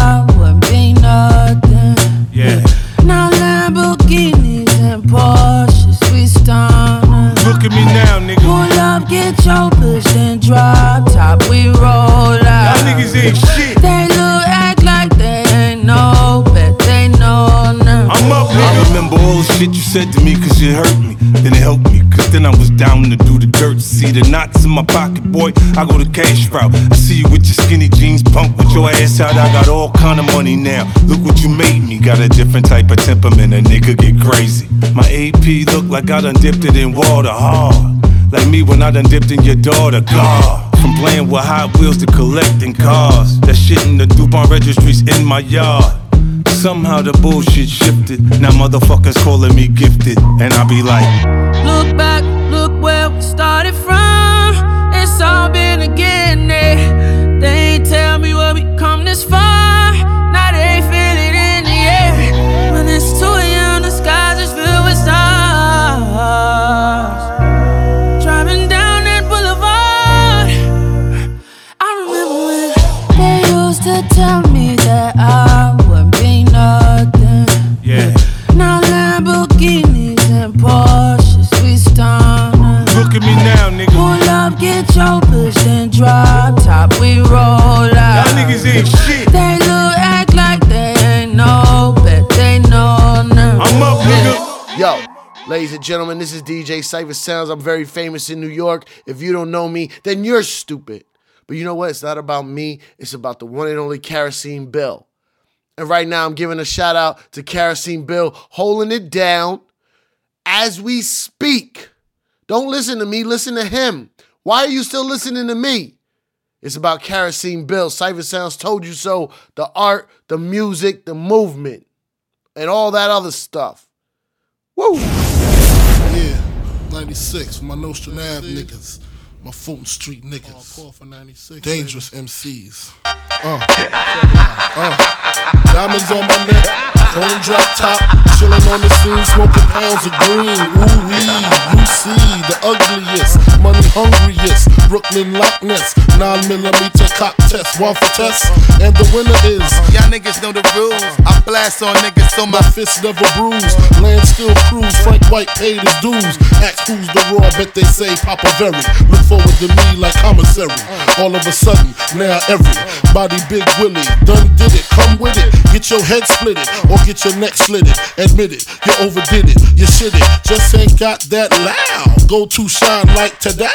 drop top, we roll out. Y'all niggas ain't shit. They look act like they ain't know, bet they know now. I'm up, nigga. I remember all the shit you said to me cause it hurt me. Then it helped me cause then I was down to do the dirt. See the knots in my pocket, boy. I go to cash route. I see you with your skinny jeans, punk with your ass out. I got all kind of money now. Look what you made me. Got a different type of temperament. A nigga get crazy. My AP look like I done dipped it in water hard. Like me when I done dipped in your daughter. God. From playing with Hot Wheels to collecting cars. That shit in the DuPont registries in my yard. Somehow the bullshit shifted. Now motherfuckers calling me gifted. And I be like, Look back, look where we started from. It's all been gentlemen, this is DJ Cipha Sounds. I'm very famous in New York. If you don't know me, then you're stupid. But you know what? It's not about me. It's about the one and only Kerosene Bill. And right now, I'm giving a shout out to Kerosene Bill, holding it down as we speak. Don't listen to me, listen to him. Why are you still listening to me? It's about Kerosene Bill. Cipha Sounds told you so. The art, the music, the movement, and all that other stuff. Woo! Yeah, 96, my Nostrand Ave niggas. My Fulton Street niggas. Dangerous MCs. Uh. Uh. Diamonds on my neck. Chrome drop top. Chilling on the scene, smoking pounds of green. Ooh wee. You see the ugliest, money hungriest. Brooklyn Loch Ness. 9 millimeter cock test. One for test. And the winner is. Y'all niggas know the rules. I blast on niggas so my My fist never bruise. Land still cruise. Frank White paid his dues. Ask who's the raw. Bet they say Papa Very. Look forward to me like commissary. All of a sudden, now everybody Big Willie done did it. Come with it. Get your head split it or get your neck slitted. Admit it. You overdid it. You shit it. Just ain't got that loud. go to shine like today.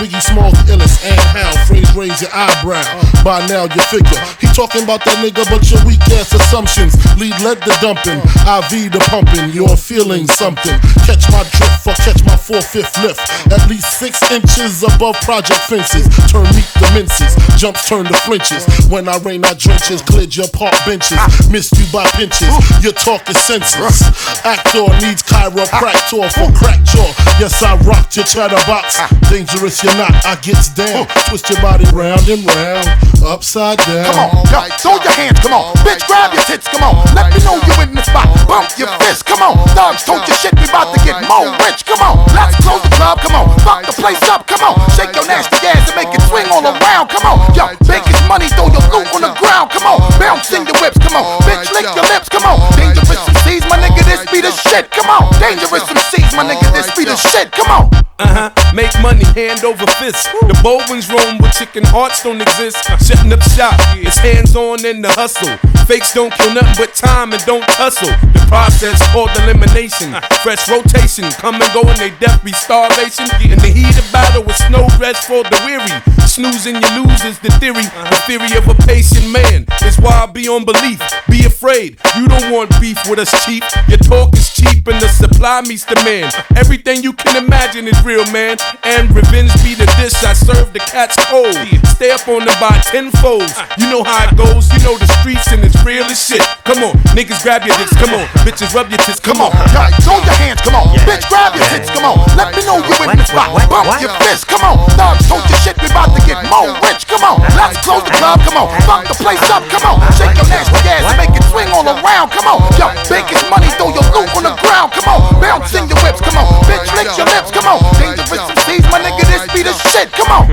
Biggie Smalls, illest, and how phrase raise your eyebrow. By now you figure he talking about that nigga, but your weak ass assumptions lead lead the dumping, IV the pumping. You're feeling something. Catch my drift or catch my four fifth lift. At least six inches above project fences. Turn meet the minces, jumps turn to flinches. When I rain, I drenches, cleared your park benches. Missed you by pinches. Your talk is senseless. Actor needs chiropractor for crack jaw. Yes, I rocked your chatterbox. Dangerous, you're not. I gets down. Twist your body round and round, upside down. Come on, yo, throw your hands, come on. Bitch, grab your tits, come on. Let me know you in the spot. Bump your fist, come on. Thugs, told your shit, we about to get more rich, come on. Let's close the club, come on. Fuck the place up, come on. Shake your nasty ass and make it swing all around, come on. Yo, make his money, throw your loot on the ground, come on. Bounce in your whips, come on. Bitch, lick your lips, come on. Dangerous MCs, my nigga, this be the shit, come on. Dangerous MCs, my nigga, this be the shit, come on. Uh huh. Make money hand over fist. The bold ones roam where chicken hearts don't exist. Shutting up shop, it's hands on in the hustle. Fakes don't kill nothing but time and don't tussle. The process called elimination. Fresh rotation, come and go and they death be starvation. In the heat of battle with snow rest for the weary. Snoozing you lose is the theory. The theory of a patient man is why I be on belief. Be afraid, you don't want beef with us cheap. Your talk is cheap and the supply meets demand. Everything you can imagine is real, man. And revenge be the dish I serve the cats cold. Stay up on them by tenfolds. You know how it goes, you know the streets and it's real as shit. Come on, niggas grab your dicks, come on. Bitches rub your tits, come on. Yo, throw your hands, come on. Bitch, grab your tits, come on. Let me know you in the spot. Bump your fist, come on. Thugs, told your shit, we about to get more rich, come on. Let's close the club, come on. Fuck the place up, come on. Shake your nasty ass and make it swing all around, come on. Yo, bake his money, throw your loot on the ground, come on. Bounce in your whips, come on. Bitch, lick your lips, come on. Dangerous MCs, my nigga, this be the shit, come on.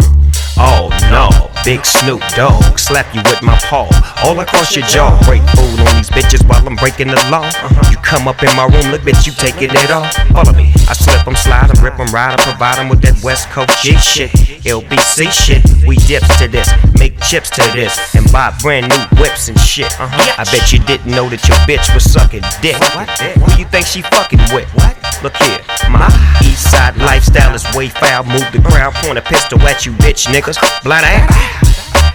Oh no, big Snoop Dogg, slap you with my paw, all across your jaw. Break food on these bitches while I'm breaking the law. You come up in my room, look bitch, you taking it off. Follow me, I slip them, slide them, rip slip 'em, slide 'em, rip 'em, ride 'em, provide 'em with that West Coast G shit. LBC shit, we dips to this, make chips to this, and buy brand new whips and shit. Uh-huh. I bet you didn't know that your bitch was sucking dick. What? Who you think she fucking with? Look here, my east side lifestyle is way foul. Move the crowd, point a pistol at you, bitch niggas. Blind ass.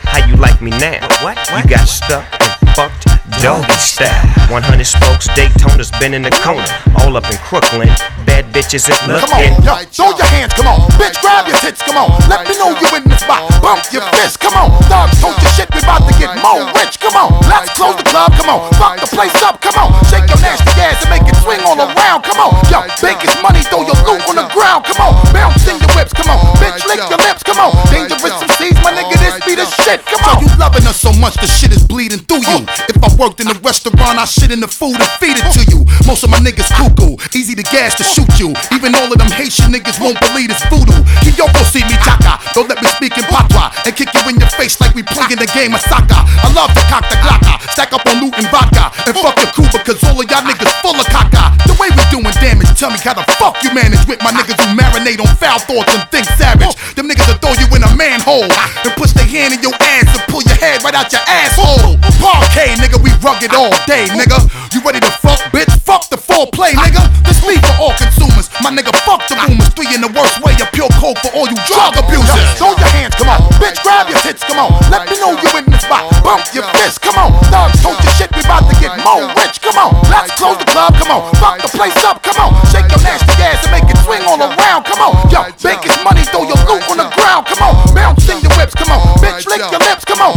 How you like me now? What? You got stuck and fucked doggy style. 100 spokes, Daytona's been in the corner. All up in Crooklyn. Bad bitches is looking. Come on, yo, throw your hands, come on. Bitch, grab your tits, come on. Let me know you in the spot. Bump your fist, come on. Thugs, told your shit, we about to get more rich, come on. Let's close the club, come on. Fuck the place up, come on. Shake your nasty ass and make it swing all around, come on. Yo, bake his money, throw your loot on the ground, come on. Bounce in your whips, come on. Bitch, lick your lips, come on. Dangerous MCs, my nigga, this be the shit, come on. So you loving us so much, the shit is bleeding through you. If I worked in the restaurant, I shit in the food and feed it to you. Most of my niggas cuckoo, easy to gas to shoot you. Even all of them Haitian niggas won't believe it's voodoo. Kiyoko see me chaka, don't let me speak in patois and kick you in your face like we playing the game of soccer. I love to cock the glocka, uh, stack up on loot and vodka, and fuck your crew because all of y'all niggas full of caca. The way we doing damage, tell me how the fuck you manage with my niggas who marinate on foul thoughts and think savage. Them niggas will throw you in a manhole and push their hand in your ass and pull your head right out your asshole. Parquet, nigga, we rugged all day, nigga. You ready to fuck, bitch? Fuck the foreplay, nigga. This me for all consumers. My nigga, fuck the rumors. Three in the worst way, a pure coke for all you drug abusers. Throw your hands, come on. Bitch, grab your tits, come on. Let me know you in the spot. Bump your fist, come on. Thugs, told your shit, we about to get more rich, come on. Let's close the club, come on. Fuck the place up, come on. Shake your nasty ass and make it swing all around, come on. Yo, make his money, throw your loot on the ground, come on. Bounce in your whips, come on. Bitch, lick your lips, come on.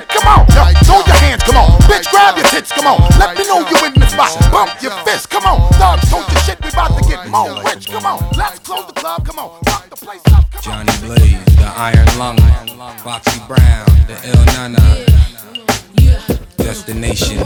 Be come on. Yo, throw your hands, come on. Bitch, grab your tits, come on. Let me know you in the spot. Bump your fist, come on. Thugs, told your shit, we about to get more rich, come on. Let's close the club, come on. Fuck the place up, come on. Johnny Blaze, the Iron Lung, Foxy Brown, the Il Nana, Destination,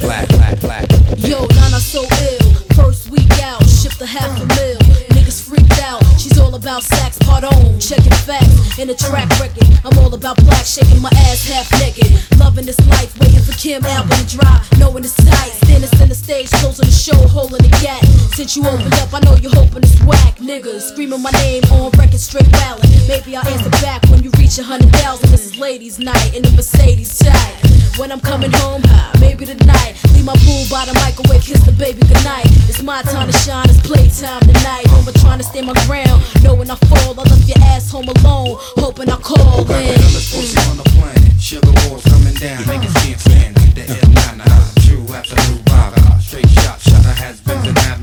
Black, Black, Black. Yo, Nana so ill. First week out, shipped a half a mil. Niggas freaked out. She's all about sax, part on. Checking facts in a track record. I'm all about black, shaking my ass half naked. Loving this life, waiting for Kim album to drop. Knowing it's tight. Standing center stage, closing the show, holding the gap. Since you opened up, I know you're hoping it's whack. Niggas screaming my name on record, straight ballad. Maybe I'll answer back when you reach a hundred thousand. This is ladies' night in the Mercedes type. When I'm coming home, maybe tonight. Leave my boo by the microwave, kiss the baby goodnight. It's It's my time to shine, it's playtime tonight. Over trying to stand my ground. Knowing I fall, I left your ass home alone. Hoping I call the in. on the planet. Sugar walls coming down, niggas can't stand. The L9 true absolute rock. Straight shot, shutter has been and have.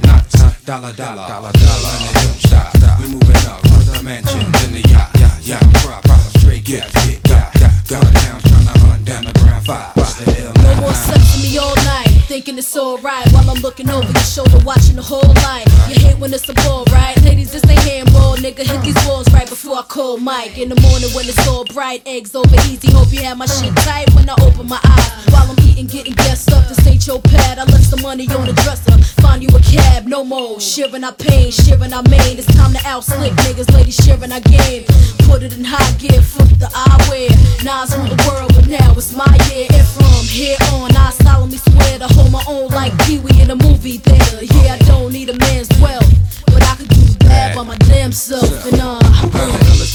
Dollar, dollar, dollar, dollar, and it don't stop. We moving up, the mansions in the yacht, yacht, yacht. Prop, prop, straight gas, get got, got, got down, trying to hunt down the ground five. No more L9 sex for me all night. Thinking it's alright while I'm looking over your shoulder, watching the whole line. You hate when it's a ball, right? Ladies, this ain't handball, nigga. Hit these balls right before I call Mike. In the morning when it's all bright, eggs over easy. Hope you have my shit tight when I open my eyes. While I'm eating, getting guessed up. This ain't your pad. I left some money on the dresser. Find you a cab, no more. Sharing our pain, sharing our main. It's time to out slick niggas, ladies our game. Put it in high gear, flip the eyewear. Nas rule the world, but now it's my year. And from here on, I solemnly swear to hold my own like Pee Wee in a movie theater. Yeah, I don't need a man's wealth, but I could do bad by my damn self. And uh,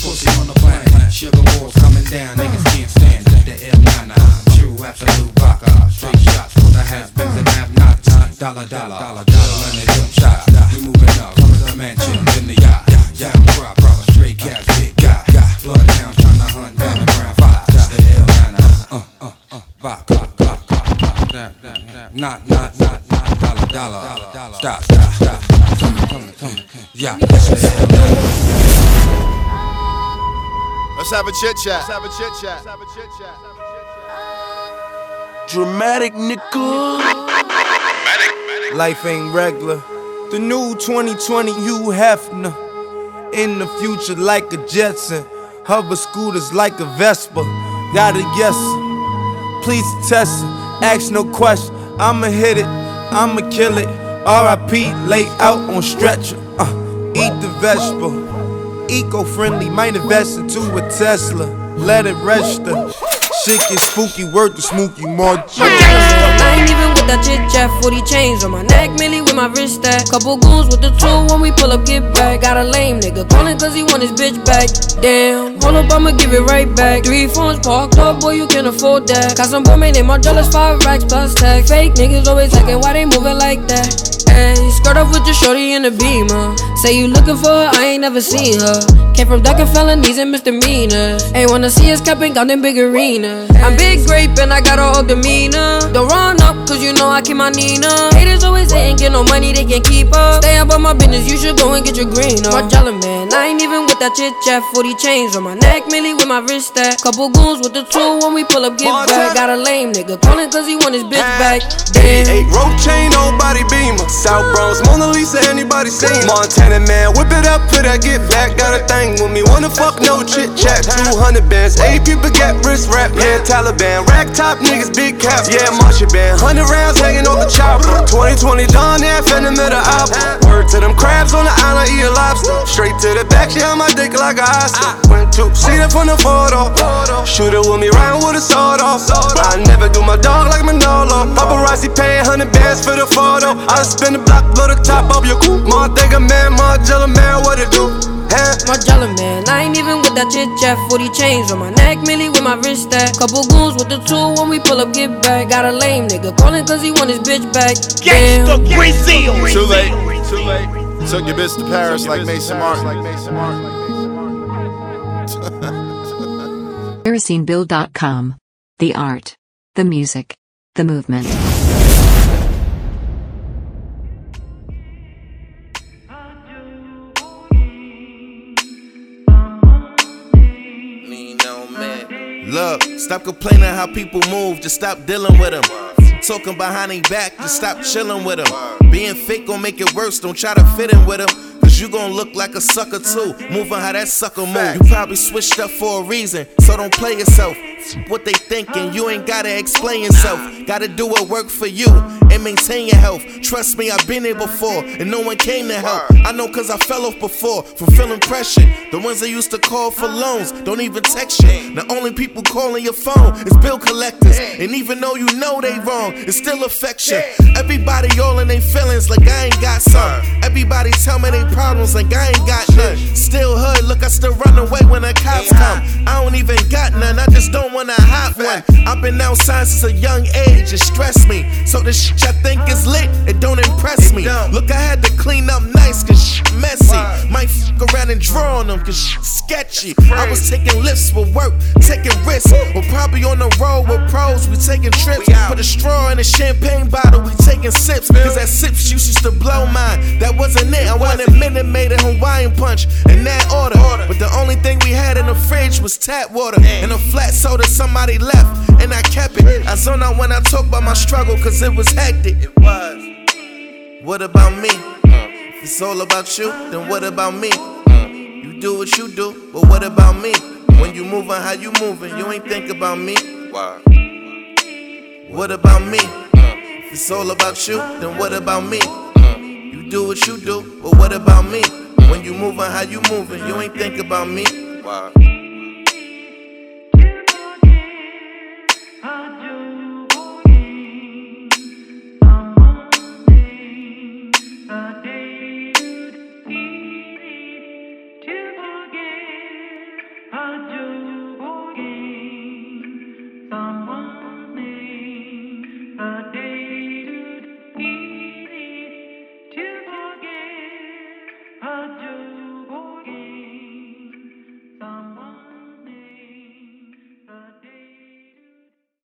pussy on the planet. Sugar walls coming down, niggas Dollar, dollar, dollar, dollar, and it don't stop. We moving up, from the mansions in the yacht, yacht, yacht. Prop, prop, straight cash, big got. Blood down, trying to hunt down the ground five. The L9 uh, uh, uh, rock, rock, rock. Down, down, down. Not, not, not, not, dollar, dollar. Stop, stop, stop. Come, come, come. Yeah, it's the L9. Let's have a chit chat. Let's have a chit chat. Let's have a chit chat. Dramatic nigga. Life ain't regular. The new 2020 Hugh Hefner. In the future, like a Jetson. Hover scooters like a Vespa. Got a yes. Please test. Ask no question. I'ma hit it. I'ma kill it. RIP, lay out on stretcher. Uh, eat the vegetable. Eco-friendly, might invest into a Tesla. Let it register. Shit get spooky, word to Smokey March. With that chit chat, 40 chains on my neck, Millie with my wrist stack. Couple goons with the tool when we pull up, get back. Got a lame nigga calling cause he want his bitch back. Damn, hold up, I'ma give it right back. Three phones parked up, boy, you can afford that. Got some women in my dollars, five racks plus tax. Fake niggas always acting, why they moving like that? Hey, skirt off with your shorty in the beamer. Say you looking for her, I ain't never seen her. Came from ducking felonies and misdemeanors. Ain't wanna see us capping out in big arenas. I'm big grape and I got a whole demeanor. Don't run up, cause you know I keep my Nina. Haters always say ain't get no money, they can't keep up. Stay about my business, you should go and get your green up. My jelly man, I ain't even with that chit chat. 40 chains on my neck, Millie with my wrist stack. Couple goons with the tool when we pull up, get back. Got a lame nigga calling cause he want his bitch back. Damn. Eight rope chain, nobody beamer. South Bronx, Mona Lisa, anybody seen? Montana man, whip it up, put that get back. Got a thing with me, wanna fuck, no chit chat. 200 bands, eight people get wrist wrap. Yeah, Taliban, rack top niggas, big caps. Yeah, marching band, 100 rounds hanging on the chopper. 2020 Don F in the middle of Word to them crabs on the island, eat a lobster. Straight to the back, she on my dick like a hostel. Went to see it from the photo. Shoot it with me, riding with a sword off. I never do my dog like Manolo. Paparazzi paying 100 bands for the photo. I spin the block, blow the top off your coupe. Montega man, Margiela man, what it do? My jelly man, I ain't even with that chit chat. 40 chains on my neck, Millie with my wrist stack. Couple goons with the tool when we pull up, get back. Got a lame nigga calling cause he want his bitch back. Damn. Too late. Too late. Took your bitch to Paris like Maison Martin. KerosineBill.com. The art. The music. The movement. Look, stop complaining how people move, just stop dealing with them. Talking behind their back, just stop chilling with them. Being fake gon' make it worse, don't try to fit in with them. You gon' look like a sucker too, moving how that sucker move. You probably switched up for a reason, so don't play yourself. What they thinking, you ain't gotta explain yourself. Gotta do what work for you and maintain your health. Trust me, I've been there before, and no one came to help. I know cause I fell off before from feeling pressure. The ones that used to call for loans don't even text you. The only people calling your phone is bill collectors. And even though you know they wrong, it still affects you. Everybody all in their feelings like I ain't got some. Everybody tell me they problems like I ain't got none. Still hood, look, I still run away when the cops come. I don't even got none, I just don't wanna hot one. I've been outside since a young age, it stressed me. So this shit I think is lit, it don't impress me. Look, I had to clean up nice, cause shit messy. Might fuck around and draw on them, cause shit sketchy. I was taking lifts for work, taking risks. We're probably on the road with pros, we taking trips. Put a straw in a champagne bottle, we taking sips. Cause that sips juice used to blow mine. That wasn't it. I wanted Minute Maid and Hawaiian Punch in that order. But the only thing we had in the fridge was tap water and a flat soda somebody left. And I kept it. I zone out when I talk about my struggle, cause it was hectic. It was. What about me? If it's all about you, then what about me? You do what you do, but what about me? When you moving how you moving, you ain't think about me. Why? What about me? If it's all about you, then what about me? Do what you do, but what about me? When you moving how you moving, you ain't think about me.